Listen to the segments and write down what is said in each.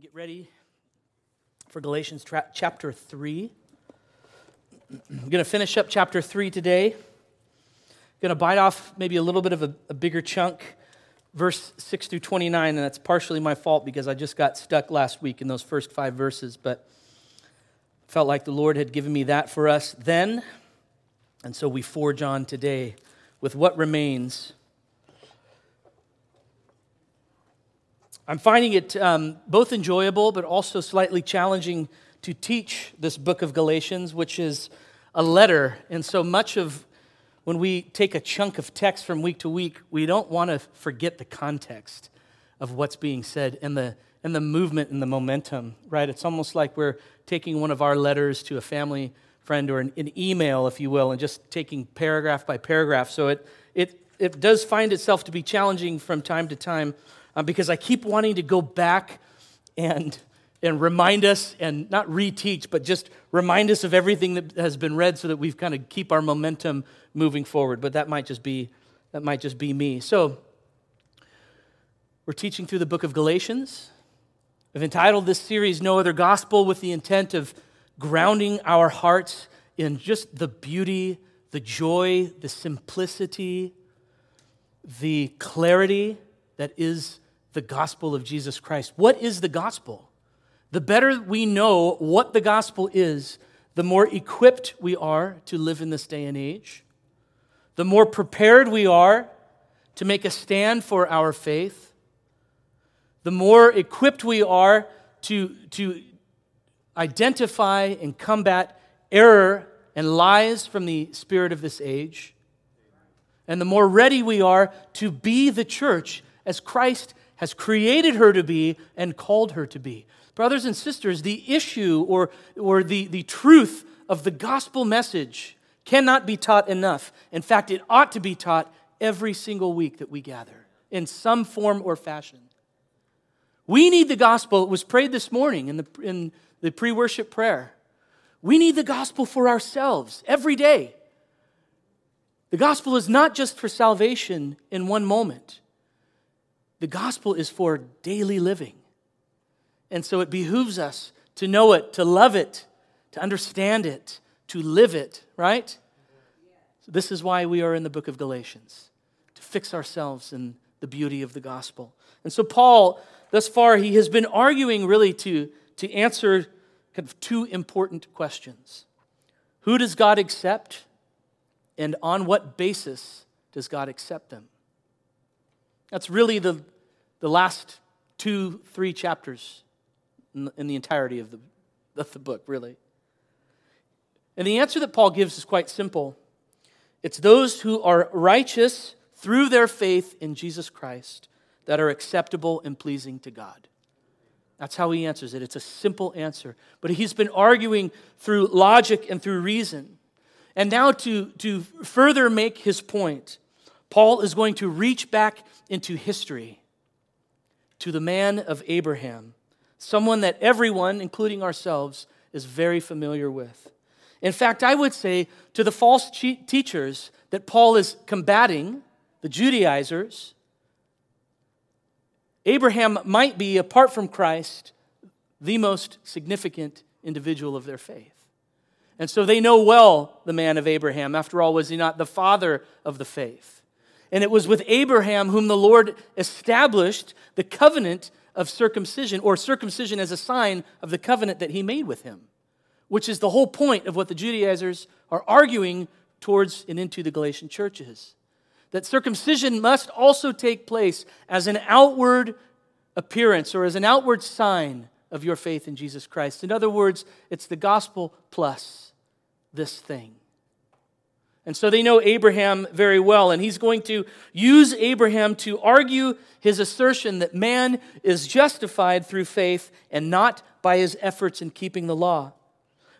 can get ready for Galatians tra- chapter 3. I'm going to finish up chapter 3 today. I'm going to bite off maybe a little bit of a, a bigger chunk, verse 6 through 29, and that's partially my fault because I just got stuck last week in those first five verses, but felt like the Lord had given me that for us then, and so we forge on today with what remains I'm finding it um, both enjoyable but also slightly challenging to teach this book of Galatians, which is a letter. And so much of when we take a chunk of text from week to week, we don't want to forget the context of what's being said and the, and the movement and the momentum, right? It's almost like we're taking one of our letters to a family friend or an, an email, if you will, and just taking paragraph by paragraph. So it, it, it does find itself to be challenging from time to time uh, because I keep wanting to go back and, and remind us, and not reteach, but just remind us of everything that has been read so that we've kind of keep our momentum moving forward. But that might just be, that might just be me. So we're teaching through the book of Galatians. I've entitled this series No Other Gospel with the intent of grounding our hearts in just the beauty, the joy, the simplicity, the clarity that is the gospel of Jesus Christ. What is the gospel? The better we know what the gospel is, the more equipped we are to live in this day and age, the more prepared we are to make a stand for our faith, the more equipped we are to, to identify and combat error and lies from the spirit of this age, and the more ready we are to be the church as Christ has created her to be and called her to be. Brothers and sisters, the issue or, or the, the truth of the gospel message cannot be taught enough. In fact, it ought to be taught every single week that we gather in some form or fashion. We need the gospel. It was prayed this morning in the, in the pre worship prayer. We need the gospel for ourselves every day. The gospel is not just for salvation in one moment. The gospel is for daily living. And so it behooves us to know it, to love it, to understand it, to live it, right? So this is why we are in the book of Galatians, to fix ourselves in the beauty of the gospel. And so, Paul, thus far, he has been arguing really to, to answer kind of two important questions Who does God accept? And on what basis does God accept them? That's really the, the last two, three chapters in the, in the entirety of the, of the book, really. And the answer that Paul gives is quite simple it's those who are righteous through their faith in Jesus Christ that are acceptable and pleasing to God. That's how he answers it. It's a simple answer. But he's been arguing through logic and through reason. And now, to, to further make his point, Paul is going to reach back into history to the man of Abraham, someone that everyone, including ourselves, is very familiar with. In fact, I would say to the false teachers that Paul is combating, the Judaizers, Abraham might be, apart from Christ, the most significant individual of their faith. And so they know well the man of Abraham. After all, was he not the father of the faith? And it was with Abraham whom the Lord established the covenant of circumcision, or circumcision as a sign of the covenant that he made with him, which is the whole point of what the Judaizers are arguing towards and into the Galatian churches. That circumcision must also take place as an outward appearance or as an outward sign of your faith in Jesus Christ. In other words, it's the gospel plus this thing. And so they know Abraham very well, and he's going to use Abraham to argue his assertion that man is justified through faith and not by his efforts in keeping the law,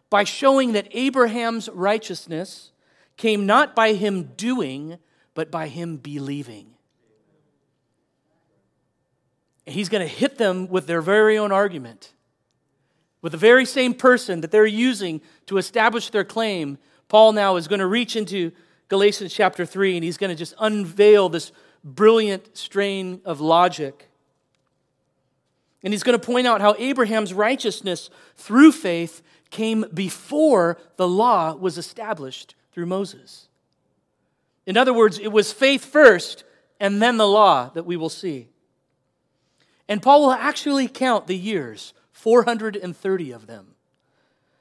by showing that Abraham's righteousness came not by him doing, but by him believing. And he's going to hit them with their very own argument, with the very same person that they're using to establish their claim Paul now is going to reach into Galatians chapter 3 and he's going to just unveil this brilliant strain of logic. And he's going to point out how Abraham's righteousness through faith came before the law was established through Moses. In other words, it was faith first and then the law that we will see. And Paul will actually count the years, 430 of them,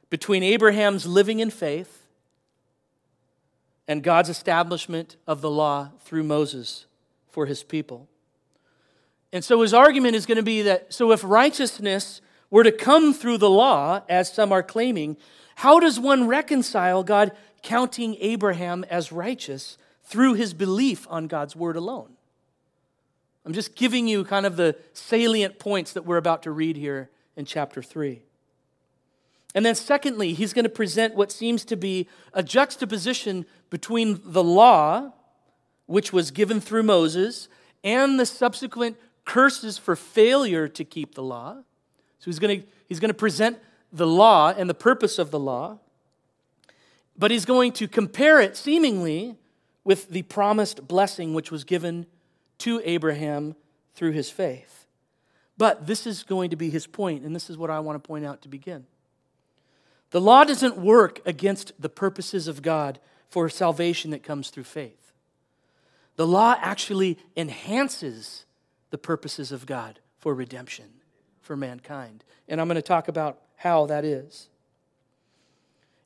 between Abraham's living in faith and God's establishment of the law through Moses for his people. And so his argument is going to be that so if righteousness were to come through the law, as some are claiming, how does one reconcile God counting Abraham as righteous through his belief on God's word alone? I'm just giving you kind of the salient points that we're about to read here in chapter 3. And then, secondly, he's going to present what seems to be a juxtaposition between the law, which was given through Moses, and the subsequent curses for failure to keep the law. So he's going to, he's going to present the law and the purpose of the law, but he's going to compare it seemingly with the promised blessing which was given to Abraham through his faith. But this is going to be his point, and this is what I want to point out to begin. The law doesn't work against the purposes of God for salvation that comes through faith. The law actually enhances the purposes of God for redemption for mankind. And I'm going to talk about how that is.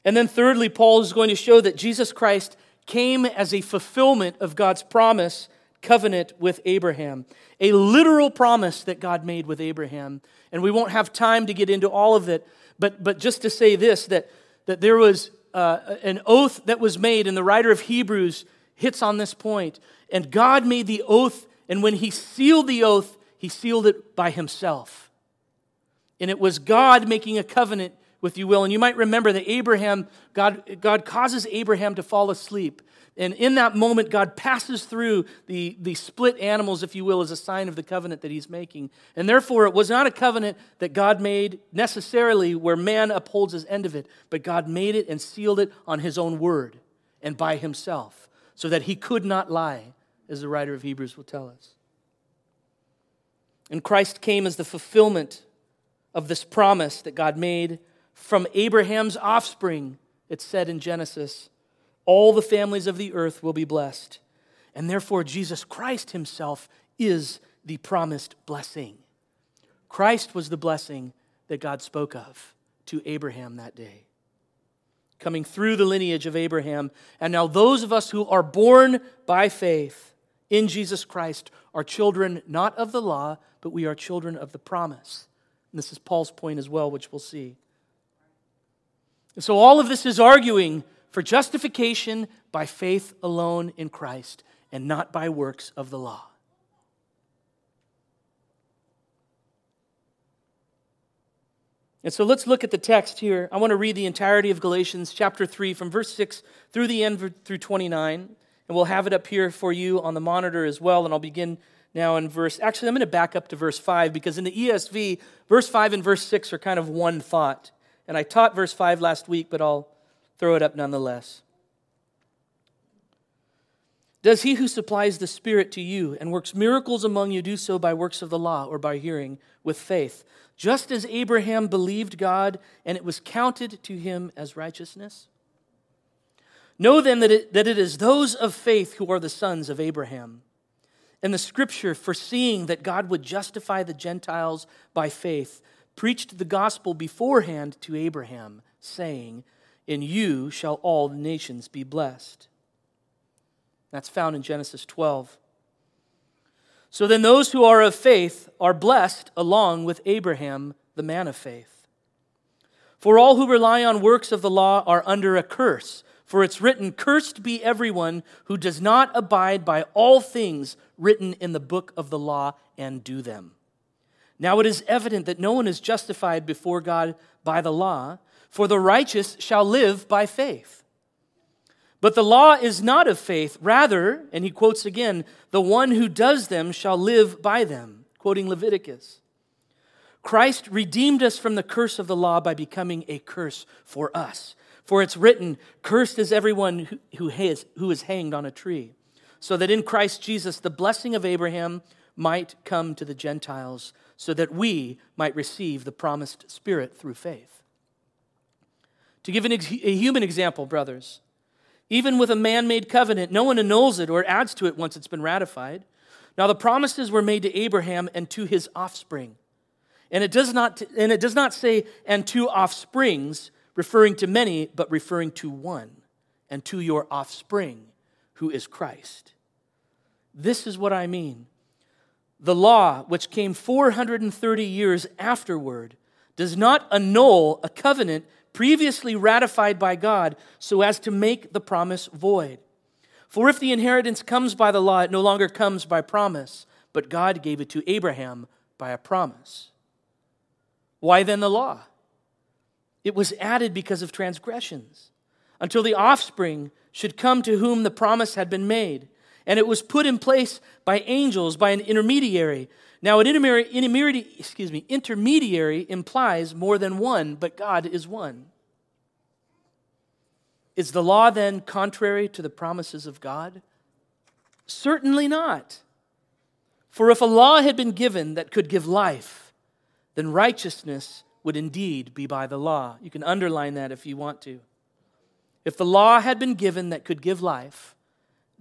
And then, thirdly, Paul is going to show that Jesus Christ came as a fulfillment of God's promise covenant with Abraham, a literal promise that God made with Abraham. And we won't have time to get into all of it, but, but just to say this that, that there was uh, an oath that was made, and the writer of Hebrews hits on this point. And God made the oath and when he sealed the oath, he sealed it by himself. And it was God making a covenant with you, will. And you might remember that Abraham, God, God causes Abraham to fall asleep. And in that moment, God passes through the, the split animals, if you will, as a sign of the covenant that he's making. And therefore, it was not a covenant that God made necessarily where man upholds his end of it, but God made it and sealed it on his own word and by himself, so that he could not lie as the writer of Hebrews will tell us. And Christ came as the fulfillment of this promise that God made from Abraham's offspring. It said in Genesis, all the families of the earth will be blessed. And therefore, Jesus Christ himself is the promised blessing. Christ was the blessing that God spoke of to Abraham that day, coming through the lineage of Abraham. And now, those of us who are born by faith in Jesus Christ are children not of the law, but we are children of the promise. And this is Paul's point as well, which we'll see. And so all of this is arguing for justification by faith alone in Christ and not by works of the law. And so let's look at the text here. I want to read the entirety of Galatians chapter 3 from verse 6 through the end through 29. And we'll have it up here for you on the monitor as well. And I'll begin now in verse, actually, I'm going to back up to verse 5 because in the ESV, verse 5 and verse 6 are kind of one thought. And I taught verse 5 last week, but I'll throw it up nonetheless. Does he who supplies the Spirit to you and works miracles among you do so by works of the law or by hearing with faith? Just as Abraham believed God and it was counted to him as righteousness? Know then that it, that it is those of faith who are the sons of Abraham. And the scripture, foreseeing that God would justify the Gentiles by faith, preached the gospel beforehand to Abraham, saying, In you shall all nations be blessed. That's found in Genesis 12. So then, those who are of faith are blessed along with Abraham, the man of faith. For all who rely on works of the law are under a curse. For it's written, Cursed be everyone who does not abide by all things written in the book of the law and do them. Now it is evident that no one is justified before God by the law, for the righteous shall live by faith. But the law is not of faith. Rather, and he quotes again, the one who does them shall live by them, quoting Leviticus. Christ redeemed us from the curse of the law by becoming a curse for us. For it's written, Cursed is everyone who, has, who is hanged on a tree, so that in Christ Jesus the blessing of Abraham might come to the Gentiles, so that we might receive the promised Spirit through faith. To give ex- a human example, brothers, even with a man made covenant, no one annuls it or adds to it once it's been ratified. Now, the promises were made to Abraham and to his offspring. And it does not, and it does not say, and to offsprings, referring to many, but referring to one, and to your offspring, who is Christ. This is what I mean. The law, which came 430 years afterward, does not annul a covenant previously ratified by God so as to make the promise void. For if the inheritance comes by the law, it no longer comes by promise, but God gave it to Abraham by a promise. Why then the law? It was added because of transgressions, until the offspring should come to whom the promise had been made. And it was put in place by angels, by an intermediary. Now, an intermediary, excuse me, intermediary implies more than one, but God is one. Is the law then contrary to the promises of God? Certainly not. For if a law had been given that could give life, then righteousness would indeed be by the law. You can underline that if you want to. If the law had been given that could give life,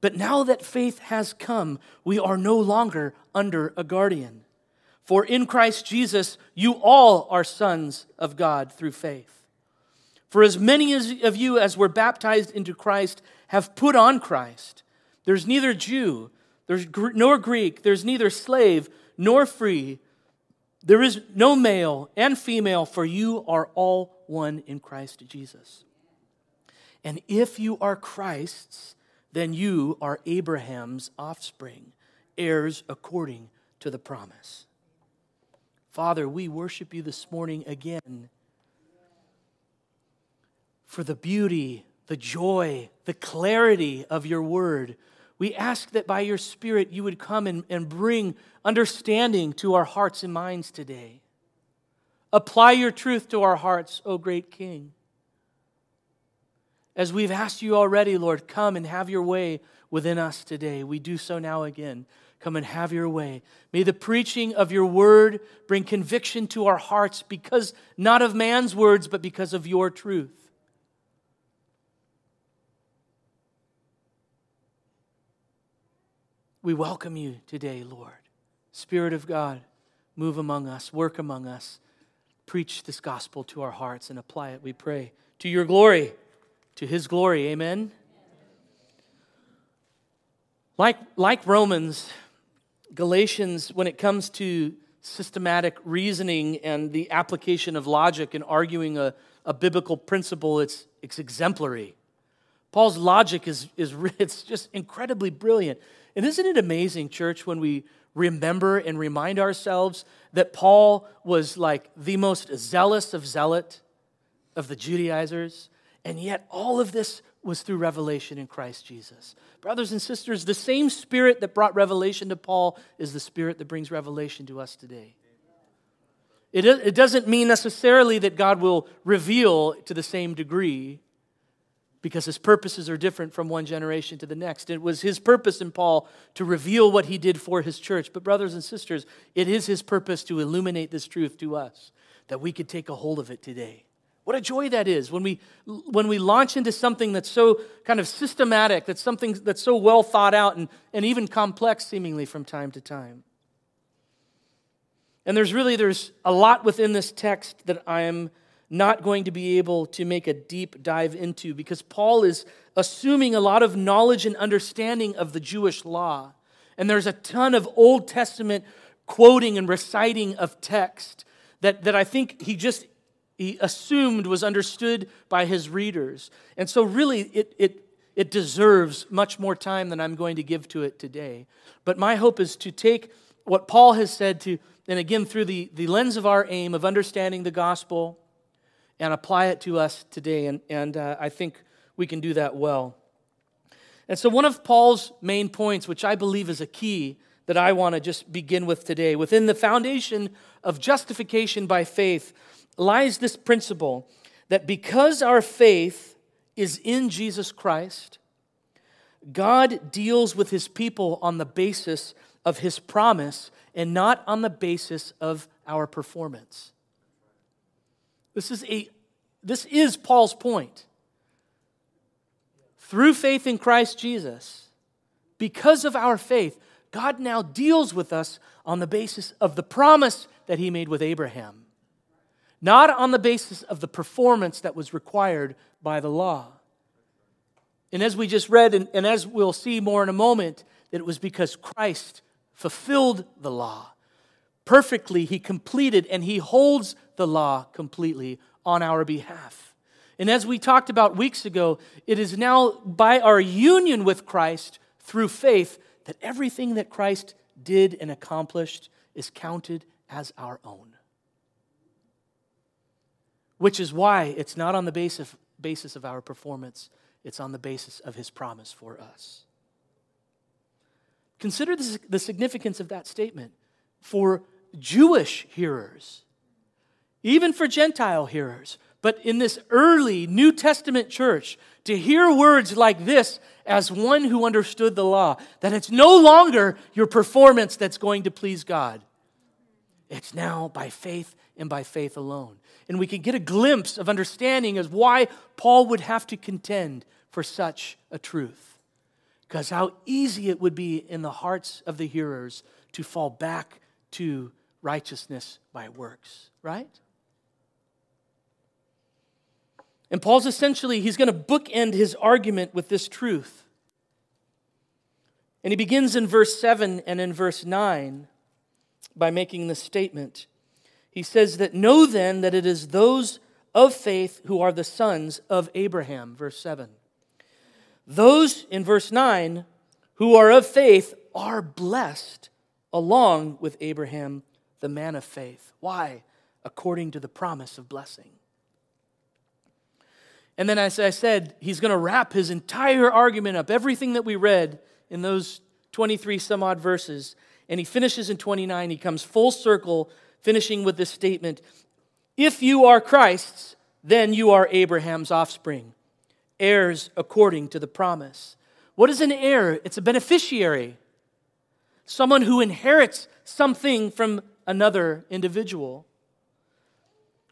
But now that faith has come, we are no longer under a guardian. For in Christ Jesus, you all are sons of God through faith. For as many of you as were baptized into Christ have put on Christ, there's neither Jew, there's nor Greek, there's neither slave nor free. There is no male and female, for you are all one in Christ Jesus. And if you are Christ's, then you are Abraham's offspring, heirs according to the promise. Father, we worship you this morning again for the beauty, the joy, the clarity of your word. We ask that by your Spirit you would come and, and bring understanding to our hearts and minds today. Apply your truth to our hearts, O great King. As we've asked you already, Lord, come and have your way within us today. We do so now again. Come and have your way. May the preaching of your word bring conviction to our hearts because not of man's words, but because of your truth. We welcome you today, Lord. Spirit of God, move among us, work among us. Preach this gospel to our hearts and apply it, we pray, to your glory, to his glory. Amen. Like, like Romans, Galatians, when it comes to systematic reasoning and the application of logic and arguing a, a biblical principle, it's, it's exemplary. Paul's logic is, is it's just incredibly brilliant. And isn't it amazing, church, when we remember and remind ourselves that Paul was like the most zealous of zealot of the Judaizers, and yet all of this was through revelation in Christ Jesus. Brothers and sisters, the same spirit that brought revelation to Paul is the spirit that brings revelation to us today. It, it doesn't mean necessarily that God will reveal to the same degree, because his purposes are different from one generation to the next. It was his purpose in Paul to reveal what he did for his church. But, brothers and sisters, it is his purpose to illuminate this truth to us that we could take a hold of it today. What a joy that is when we, when we launch into something that's so kind of systematic, that's something that's so well thought out and, and even complex seemingly from time to time. And there's really there's a lot within this text that I am not going to be able to make a deep dive into because Paul is assuming a lot of knowledge and understanding of the Jewish law. And there's a ton of Old Testament quoting and reciting of text that, that I think he just he assumed was understood by his readers. And so, really, it, it, it deserves much more time than I'm going to give to it today. But my hope is to take what Paul has said to and again through the, the lens of our aim of understanding the gospel and apply it to us today. And, and uh, I think we can do that well. And so, one of Paul's main points, which I believe is a key that I want to just begin with today, within the foundation of justification by faith, lies this principle that because our faith is in Jesus Christ, God deals with his people on the basis of his promise and not on the basis of our performance. This is, a, this is Paul's point. Through faith in Christ Jesus, because of our faith, God now deals with us on the basis of the promise that he made with Abraham, not on the basis of the performance that was required by the law. And as we just read, and, and as we'll see more in a moment, that it was because Christ fulfilled the law. Perfectly, he completed and he holds the law completely on our behalf. And as we talked about weeks ago, it is now by our union with Christ through faith that everything that Christ did and accomplished is counted as our own. Which is why it's not on the basis, basis of our performance, it's on the basis of his promise for us. Consider the significance of that statement for Jewish hearers, even for Gentile hearers. But in this early New Testament church, to hear words like this as one who understood the law, that it's no longer your performance that's going to please God. It's now by faith and by faith alone. And we can get a glimpse of understanding as why Paul would have to contend for such a truth. Because how easy it would be in the hearts of the hearers to fall back to righteousness by works, right? And Paul's essentially, he's going to bookend his argument with this truth. And he begins in verse 7 and in verse 9 by making this statement. He says that, Know then that it is those of faith who are the sons of Abraham, verse 7. Those in verse 9 who are of faith are blessed along with Abraham, the man of faith. Why? According to the promise of blessing. And then, as I said, he's going to wrap his entire argument up, everything that we read in those 23 some odd verses. And he finishes in 29. He comes full circle, finishing with this statement If you are Christ's, then you are Abraham's offspring heirs according to the promise. What is an heir? It's a beneficiary, someone who inherits something from another individual.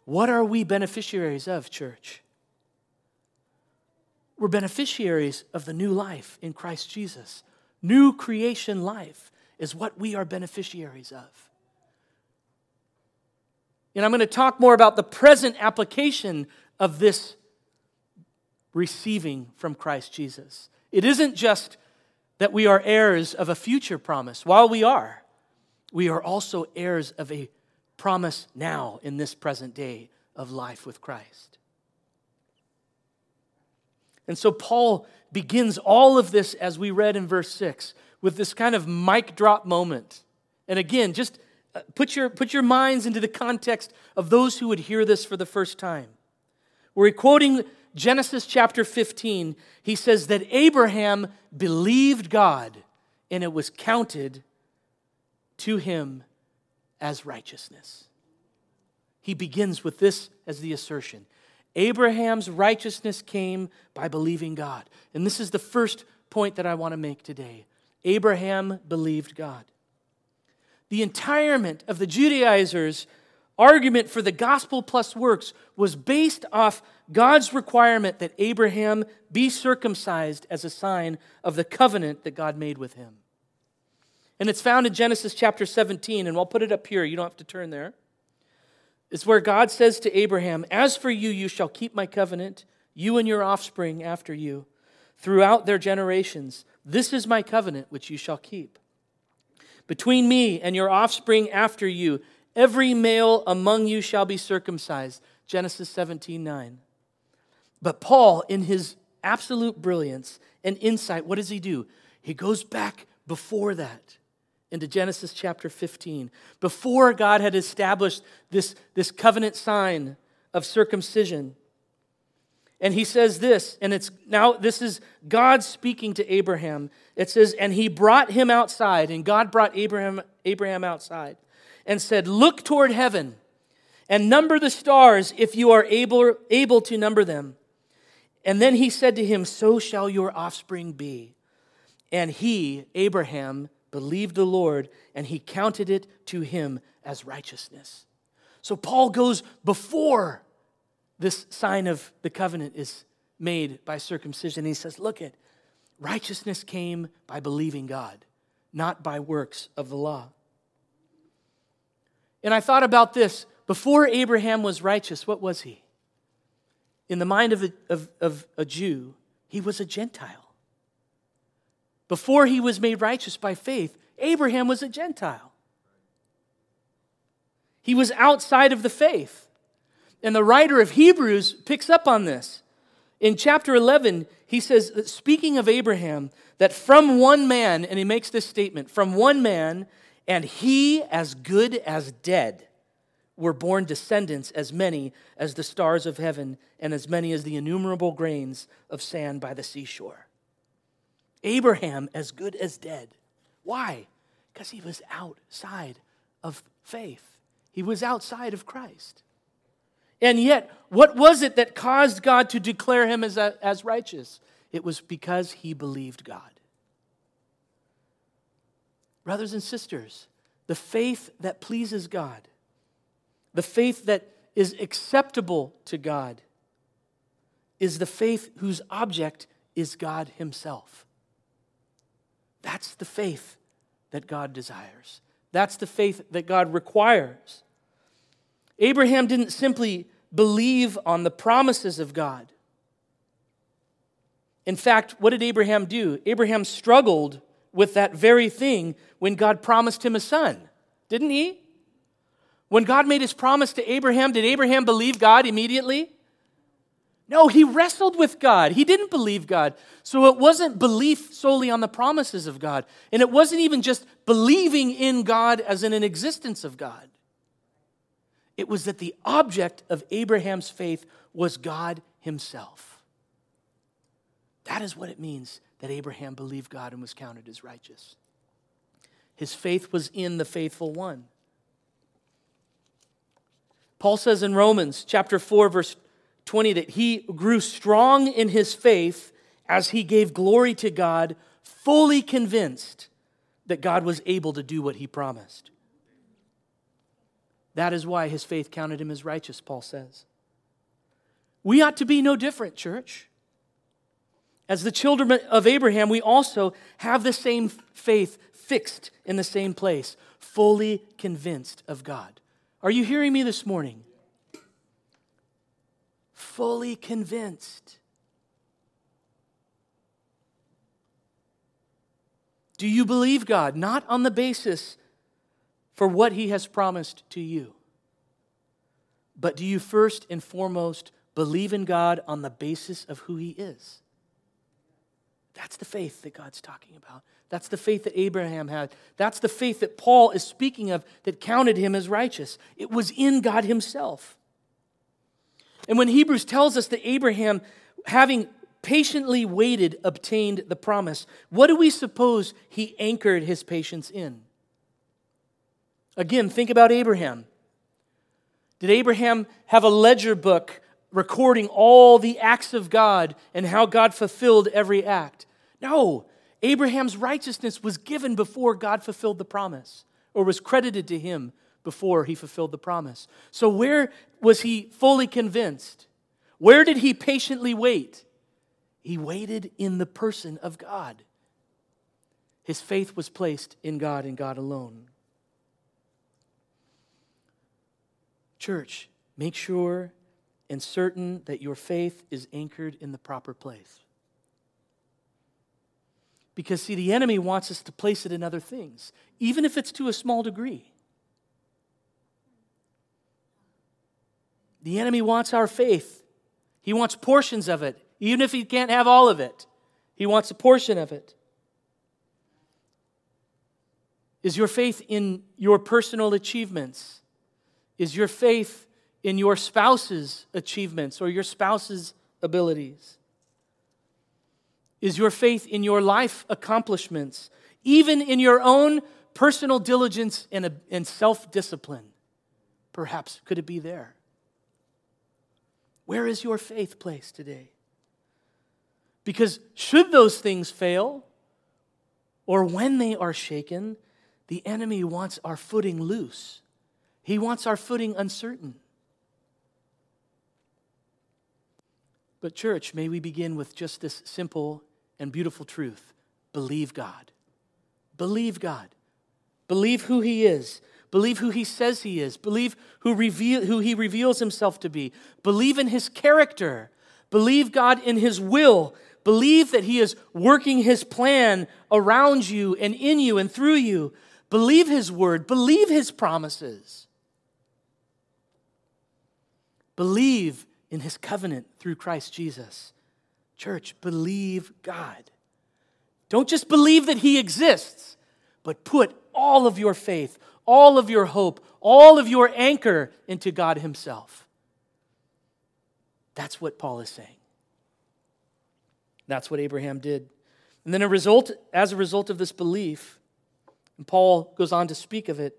What are we beneficiaries of, church? We're beneficiaries of the new life in Christ Jesus. New creation life is what we are beneficiaries of. And I'm going to talk more about the present application of this receiving from Christ Jesus. It isn't just that we are heirs of a future promise. While we are, we are also heirs of a promise now in this present day of life with Christ. And so Paul begins all of this, as we read in verse 6, with this kind of mic drop moment. And again, just put your, put your minds into the context of those who would hear this for the first time. We're quoting Genesis chapter 15, he says that Abraham believed God and it was counted to him as righteousness. He begins with this as the assertion Abraham's righteousness came by believing God. And this is the first point that I want to make today. Abraham believed God. The entirement of the Judaizers' argument for the gospel plus works was based off God's requirement that Abraham be circumcised as a sign of the covenant that God made with him. And it's found in Genesis chapter 17, and I'll put it up here. You don't have to turn there. It's where God says to Abraham, As for you, you shall keep my covenant, you and your offspring after you, throughout their generations. This is my covenant which you shall keep. Between me and your offspring after you, every male among you shall be circumcised. Genesis 17 9. But Paul, in his absolute brilliance and insight, what does he do? He goes back before that into Genesis chapter 15, before God had established this, this covenant sign of circumcision. And he says this, and it's now this is God speaking to Abraham. It says, and he brought him outside, and God brought Abraham, Abraham outside and said, Look toward heaven and number the stars if you are able, able to number them. And then he said to him, So shall your offspring be. And he, Abraham, believed the Lord, and he counted it to him as righteousness. So Paul goes before this sign of the covenant is made by circumcision. He says, Look at righteousness came by believing God, not by works of the law. And I thought about this. Before Abraham was righteous, what was he? In the mind of a, of, of a Jew, he was a Gentile. Before he was made righteous by faith, Abraham was a Gentile. He was outside of the faith. And the writer of Hebrews picks up on this. In chapter 11, he says, speaking of Abraham, that from one man, and he makes this statement from one man, and he as good as dead, were born descendants as many as the stars of heaven and as many as the innumerable grains of sand by the seashore. Abraham as good as dead. Why? Because he was outside of faith, he was outside of Christ. And yet, what was it that caused God to declare him as, a, as righteous? It was because he believed God. Brothers and sisters, the faith that pleases God, the faith that is acceptable to God, is the faith whose object is God Himself. That's the faith that God desires. That's the faith that God requires. Abraham didn't simply believe on the promises of God. In fact, what did Abraham do? Abraham struggled with that very thing when God promised him a son, didn't he? When God made his promise to Abraham, did Abraham believe God immediately? No, he wrestled with God. He didn't believe God. So it wasn't belief solely on the promises of God. And it wasn't even just believing in God as in an existence of God. It was that the object of Abraham's faith was God himself. That is what it means that Abraham believed God and was counted as righteous. His faith was in the faithful one. Paul says in Romans chapter 4 verse 20 that he grew strong in his faith as he gave glory to God, fully convinced that God was able to do what he promised. That is why his faith counted him as righteous, Paul says. We ought to be no different, church. As the children of Abraham, we also have the same faith fixed in the same place, fully convinced of God. Are you hearing me this morning? Fully convinced. Do you believe God? Not on the basis for what He has promised to you, but do you first and foremost believe in God on the basis of who He is? That's the faith that God's talking about. That's the faith that Abraham had. That's the faith that Paul is speaking of that counted him as righteous. It was in God himself. And when Hebrews tells us that Abraham, having patiently waited, obtained the promise, what do we suppose he anchored his patience in? Again, think about Abraham. Did Abraham have a ledger book recording all the acts of God and how God fulfilled every act? No, Abraham's righteousness was given before God fulfilled the promise or was credited to him before he fulfilled the promise. So, where was he fully convinced? Where did he patiently wait? He waited in the person of God. His faith was placed in God and God alone. Church, make sure and certain that your faith is anchored in the proper place. Because, see, the enemy wants us to place it in other things, even if it's to a small degree. The enemy wants our faith, he wants portions of it, even if he can't have all of it. He wants a portion of it. Is your faith in your personal achievements? Is your faith in your spouse's achievements or your spouse's abilities? Is your faith in your life accomplishments, even in your own personal diligence and, and self discipline? Perhaps could it be there? Where is your faith placed today? Because should those things fail, or when they are shaken, the enemy wants our footing loose. He wants our footing uncertain. But, church, may we begin with just this simple and beautiful truth believe God. Believe God. Believe who He is. Believe who He says He is. Believe who, reveal, who He reveals Himself to be. Believe in His character. Believe God in His will. Believe that He is working His plan around you and in you and through you. Believe His word. Believe His promises. Believe in his covenant through Christ Jesus. Church, believe God. Don't just believe that he exists, but put all of your faith, all of your hope, all of your anchor into God himself. That's what Paul is saying. That's what Abraham did. And then a result, as a result of this belief, and Paul goes on to speak of it,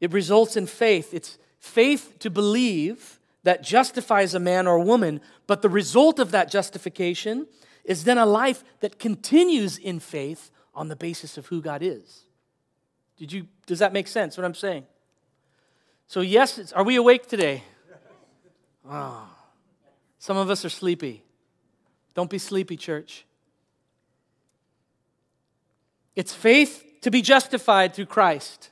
it results in faith. It's faith to believe that justifies a man or woman, but the result of that justification is then a life that continues in faith on the basis of who God is. Did you, does that make sense what I'm saying? So, yes, are we awake today? Oh, some of us are sleepy. Don't be sleepy, church. It's faith to be justified through Christ.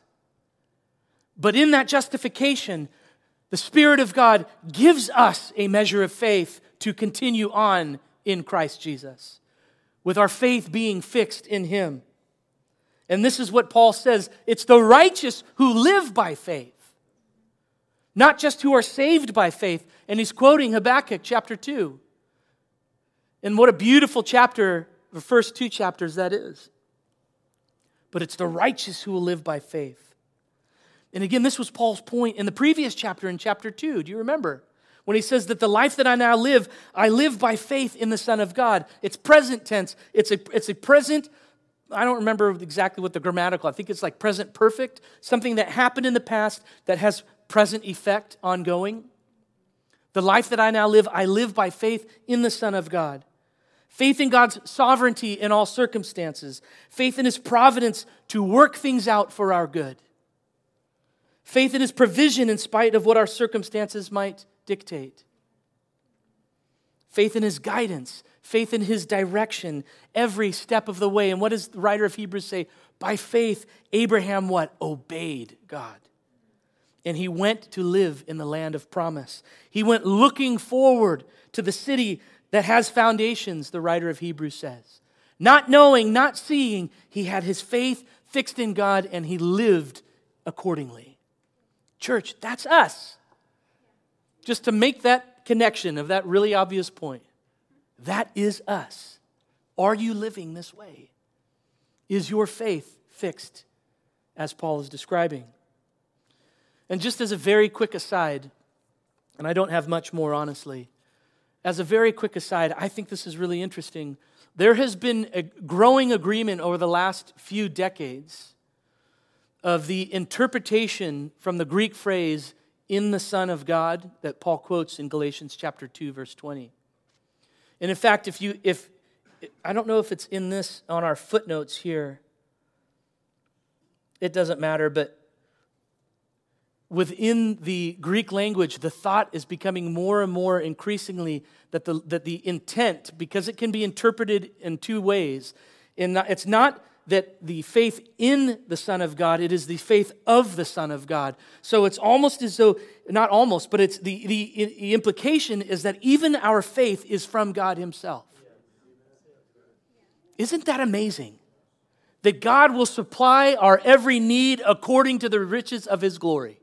But in that justification, the Spirit of God gives us a measure of faith to continue on in Christ Jesus, with our faith being fixed in Him. And this is what Paul says it's the righteous who live by faith, not just who are saved by faith. And he's quoting Habakkuk chapter 2. And what a beautiful chapter, the first two chapters that is. But it's the righteous who will live by faith. And again, this was Paul's point in the previous chapter, in chapter 2. Do you remember? When he says that the life that I now live, I live by faith in the Son of God. It's present tense. It's a, it's a present, I don't remember exactly what the grammatical, I think it's like present perfect, something that happened in the past that has present effect ongoing. The life that I now live, I live by faith in the Son of God. Faith in God's sovereignty in all circumstances. Faith in His providence to work things out for our good faith in His provision in spite of what our circumstances might dictate, faith in His guidance, faith in His direction every step of the way. And what does the writer of Hebrews say? By faith, Abraham what? Obeyed God. And he went to live in the land of promise. He went looking forward to the city that has foundations, the writer of Hebrews says. Not knowing, not seeing, he had his faith fixed in God and he lived accordingly. Church, that's us. Just to make that connection of that really obvious point. That is us. Are you living this way? Is your faith fixed as Paul is describing? And just as a very quick aside, and I don't have much more honestly, as a very quick aside, I think this is really interesting. There has been a growing agreement over the last few decades of the interpretation from the Greek phrase in the Son of God that Paul quotes in Galatians chapter 2 verse 20. And in fact, if you if I don't know if it's in this on our footnotes here. It doesn't matter, but within the Greek language, the thought is becoming more and more increasingly that the, that the intent, because it can be interpreted in two ways, and it's not that the faith in the Son of God, it is the faith of the Son of God. So it's almost as though, not almost, but it's the, the, the implication is that even our faith is from God Himself. Isn't that amazing? That God will supply our every need according to the riches of His glory,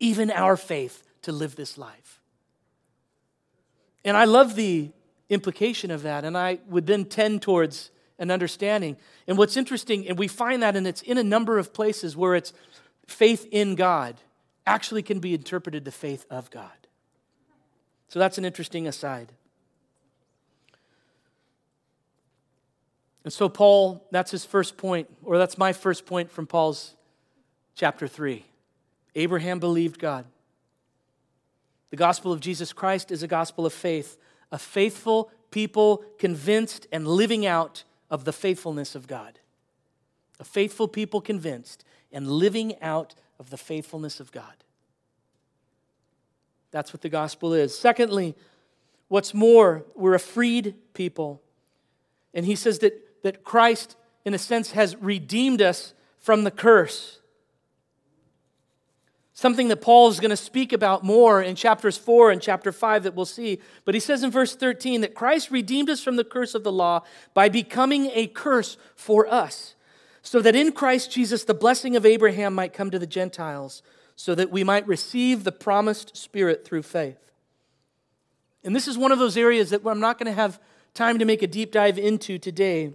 even our faith to live this life. And I love the implication of that, and I would then tend towards and understanding. And what's interesting, and we find that, and it's in a number of places where it's faith in God actually can be interpreted to faith of God. So that's an interesting aside. And so, Paul, that's his first point, or that's my first point from Paul's chapter 3. Abraham believed God. The gospel of Jesus Christ is a gospel of faith, a faithful people convinced and living out of the faithfulness of God. A faithful people convinced and living out of the faithfulness of God. That's what the gospel is. Secondly, what's more, we're a freed people. And he says that, that Christ, in a sense, has redeemed us from the curse. Something that Paul is going to speak about more in chapters 4 and chapter 5 that we'll see. But he says in verse 13 that Christ redeemed us from the curse of the law by becoming a curse for us, so that in Christ Jesus the blessing of Abraham might come to the Gentiles, so that we might receive the promised Spirit through faith. And this is one of those areas that I'm not going to have time to make a deep dive into today.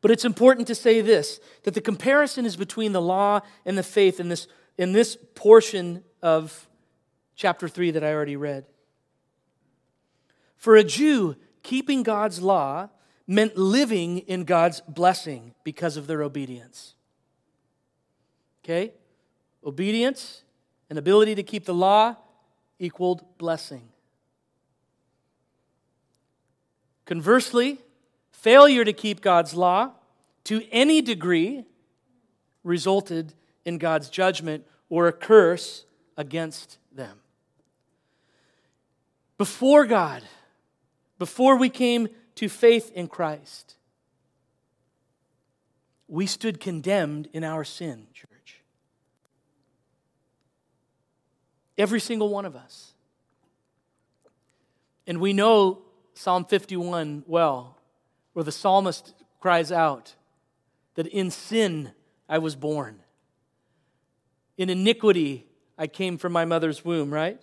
But it's important to say this that the comparison is between the law and the faith in this in this portion of chapter 3 that I already read. For a Jew, keeping God's law meant living in God's blessing because of their obedience. Okay? Obedience and ability to keep the law equaled blessing. Conversely, failure to keep God's law to any degree resulted in God's judgment or a curse against them. Before God, before we came to faith in Christ, we stood condemned in our sin, church. Every single one of us. And we know Psalm 51 well, where the psalmist cries out that in sin I was born. In iniquity I came from my mother's womb, right?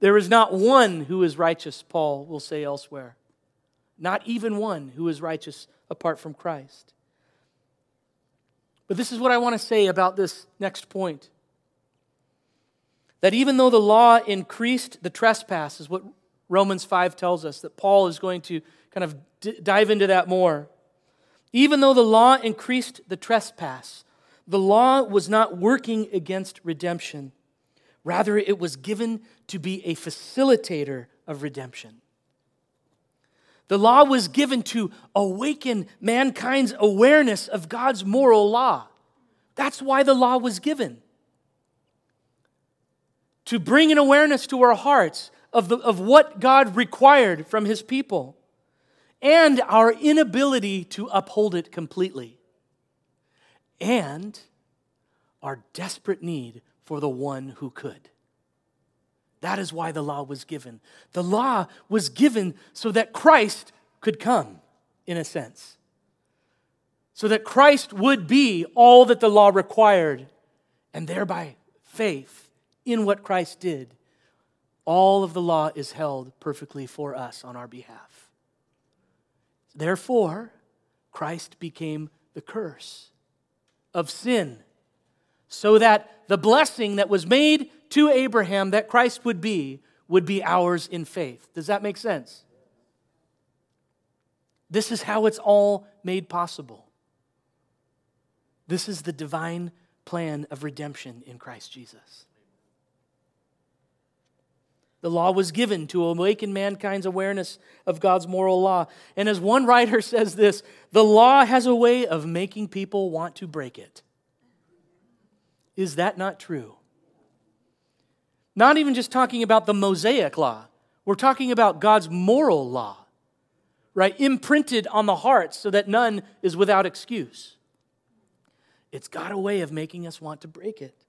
There is not one who is righteous, Paul will say elsewhere. Not even one who is righteous apart from Christ. But this is what I want to say about this next point. That even though the law increased the trespass, is what Romans 5 tells us, that Paul is going to kind of d- dive into that more. Even though the law increased the trespass, the law was not working against redemption. Rather, it was given to be a facilitator of redemption. The law was given to awaken mankind's awareness of God's moral law. That's why the law was given. To bring an awareness to our hearts of, the, of what God required from his people and our inability to uphold it completely and our desperate need for the one who could. That is why the law was given. The law was given so that Christ could come, in a sense. So that Christ would be all that the law required, and thereby faith in what Christ did. All of the law is held perfectly for us on our behalf. Therefore, Christ became the curse of sin, so that the blessing that was made to Abraham that Christ would be would be ours in faith. Does that make sense? This is how it's all made possible. This is the divine plan of redemption in Christ Jesus. The law was given to awaken mankind's awareness of God's moral law. And as one writer says this, the law has a way of making people want to break it. Is that not true? Not even just talking about the Mosaic law, we're talking about God's moral law, right? Imprinted on the heart so that none is without excuse. It's got a way of making us want to break it.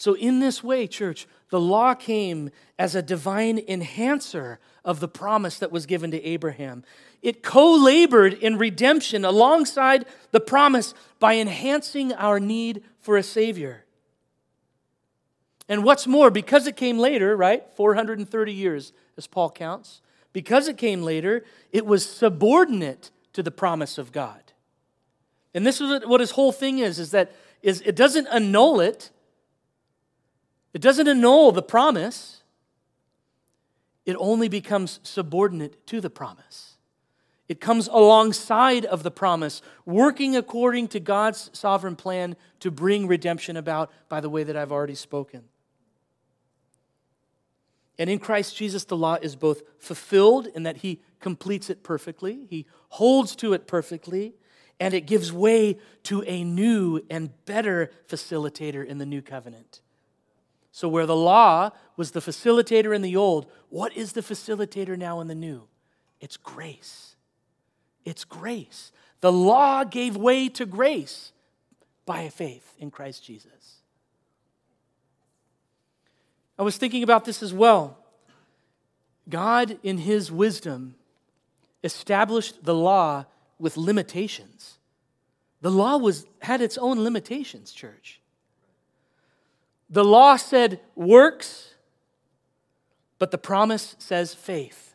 So, in this way, church, the law came as a divine enhancer of the promise that was given to Abraham. It co labored in redemption alongside the promise by enhancing our need for a Savior. And what's more, because it came later, right? 430 years, as Paul counts, because it came later, it was subordinate to the promise of God. And this is what his whole thing is, is that is it doesn't annul it. It doesn't annul the promise. It only becomes subordinate to the promise. It comes alongside of the promise, working according to God's sovereign plan to bring redemption about by the way that I've already spoken. And in Christ Jesus, the law is both fulfilled in that he completes it perfectly, he holds to it perfectly, and it gives way to a new and better facilitator in the new covenant. So, where the law was the facilitator in the old, what is the facilitator now in the new? It's grace. It's grace. The law gave way to grace by faith in Christ Jesus. I was thinking about this as well. God, in His wisdom, established the law with limitations. The law was, had its own limitations, church. The law said works, but the promise says faith.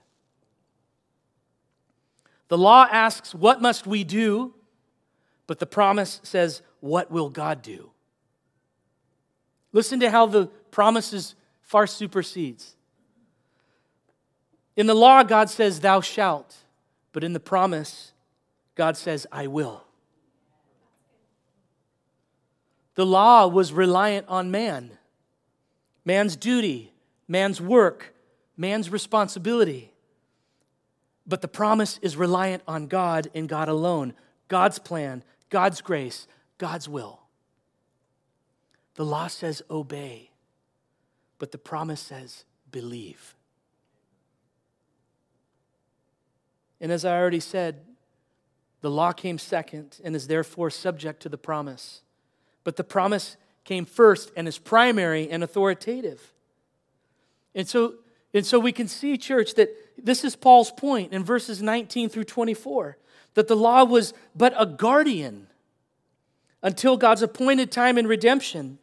The law asks, What must we do? But the promise says, What will God do? Listen to how the promises far supersedes. In the law, God says, Thou shalt. But in the promise, God says, I will. The law was reliant on man, man's duty, man's work, man's responsibility. But the promise is reliant on God and God alone God's plan, God's grace, God's will. The law says obey, but the promise says believe. And as I already said, the law came second and is therefore subject to the promise. But the promise came first and is primary and authoritative. And so, and so we can see, church, that this is Paul's point in verses 19 through 24 that the law was but a guardian until God's appointed time in redemption.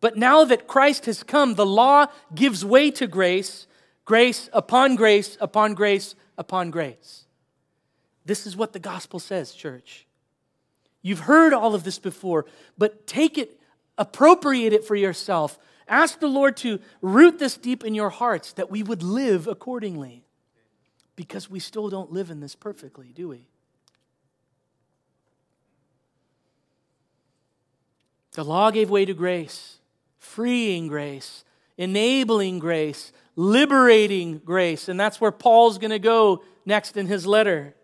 But now that Christ has come, the law gives way to grace, grace upon grace upon grace upon grace. This is what the gospel says, church. You've heard all of this before, but take it, appropriate it for yourself. Ask the Lord to root this deep in your hearts that we would live accordingly. Because we still don't live in this perfectly, do we? The law gave way to grace, freeing grace, enabling grace, liberating grace. And that's where Paul's going to go next in his letter.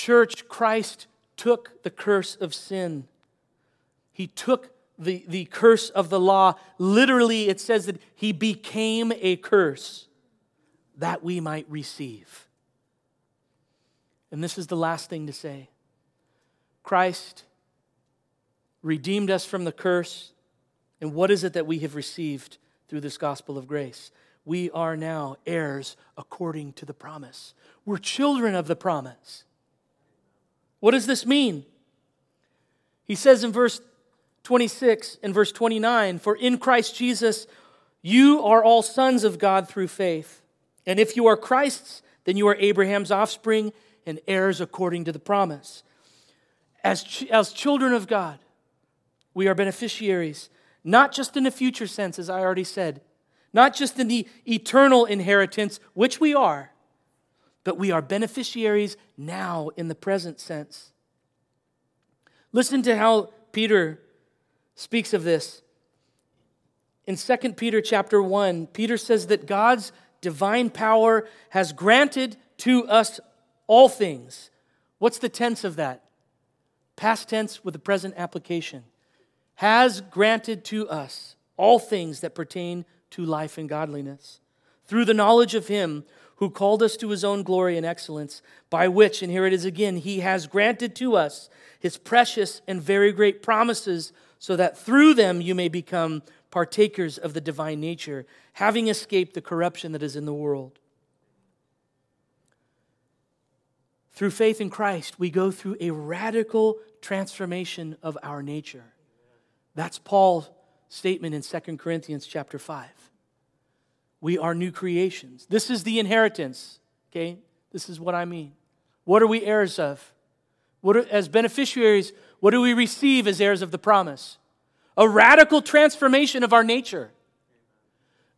Church, Christ took the curse of sin. He took the, the curse of the law. Literally, it says that he became a curse that we might receive. And this is the last thing to say Christ redeemed us from the curse. And what is it that we have received through this gospel of grace? We are now heirs according to the promise. We're children of the promise. What does this mean? He says in verse 26 and verse 29 For in Christ Jesus you are all sons of God through faith. And if you are Christ's, then you are Abraham's offspring and heirs according to the promise. As, ch- as children of God, we are beneficiaries, not just in the future sense, as I already said, not just in the eternal inheritance, which we are, but we are beneficiaries now in the present sense. Listen to how Peter speaks of this. In 2 Peter chapter 1, Peter says that God's divine power has granted to us all things. What's the tense of that? Past tense with the present application. Has granted to us all things that pertain to life and godliness through the knowledge of Him who called us to his own glory and excellence, by which, and here it is again, he has granted to us his precious and very great promises, so that through them you may become partakers of the divine nature, having escaped the corruption that is in the world. Through faith in Christ, we go through a radical transformation of our nature. That's Paul's statement in 2 Corinthians chapter 5. We are new creations. This is the inheritance, okay? This is what I mean. What are we heirs of? What are, as beneficiaries, what do we receive as heirs of the promise? A radical transformation of our nature.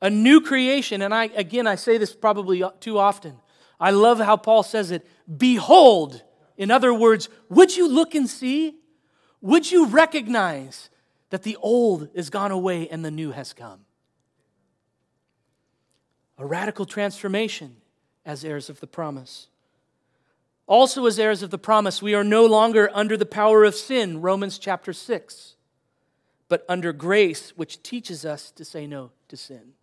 A new creation. And I again I say this probably too often. I love how Paul says it. Behold, in other words, would you look and see? Would you recognize that the old is gone away and the new has come? A radical transformation as heirs of the promise. Also, as heirs of the promise, we are no longer under the power of sin, Romans chapter 6, but under grace, which teaches us to say no to sin.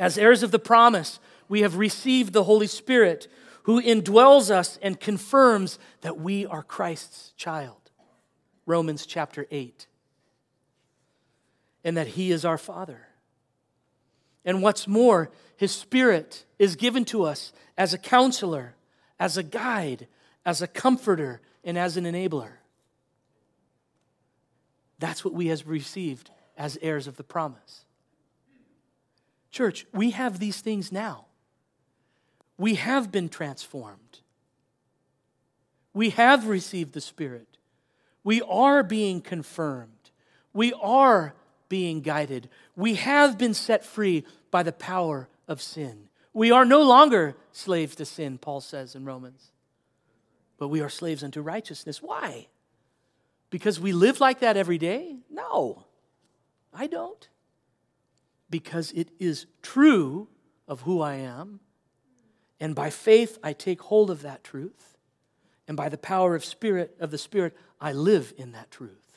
As heirs of the promise, we have received the Holy Spirit who indwells us and confirms that we are Christ's child. Romans chapter 8. And that He is our Father. And what's more, His Spirit is given to us as a counselor, as a guide, as a comforter, and as an enabler. That's what we have received as heirs of the promise. Church, we have these things now. We have been transformed. We have received the Spirit. We are being confirmed. We are being guided. We have been set free by the power of sin. We are no longer slaves to sin, Paul says in Romans, but we are slaves unto righteousness. Why? Because we live like that every day? No, I don't. Because it is true of who I am, and by faith I take hold of that truth, and by the power of spirit of the Spirit I live in that truth.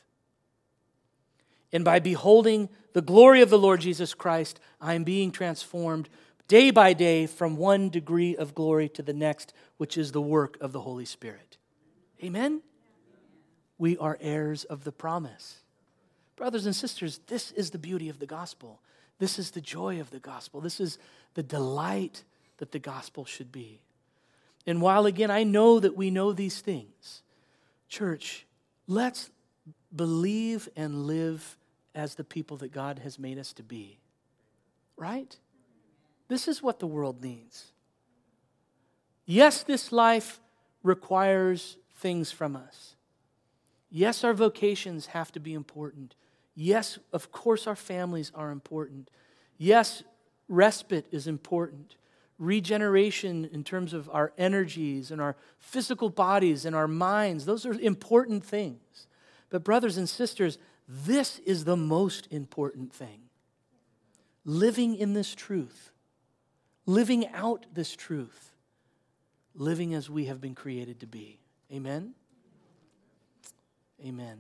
And by beholding the glory of the Lord Jesus Christ, I am being transformed day by day from one degree of glory to the next, which is the work of the Holy Spirit. Amen? We are heirs of the promise. Brothers and sisters, this is the beauty of the gospel. This is the joy of the gospel. This is the delight that the gospel should be. And while again, I know that we know these things, church, let's believe and live as the people that God has made us to be. Right? This is what the world needs. Yes, this life requires things from us. Yes, our vocations have to be important. Yes, of course, our families are important. Yes, respite is important. Regeneration in terms of our energies and our physical bodies and our minds, those are important things. But, brothers and sisters, this is the most important thing living in this truth living out this truth, living as we have been created to be. Amen? Amen.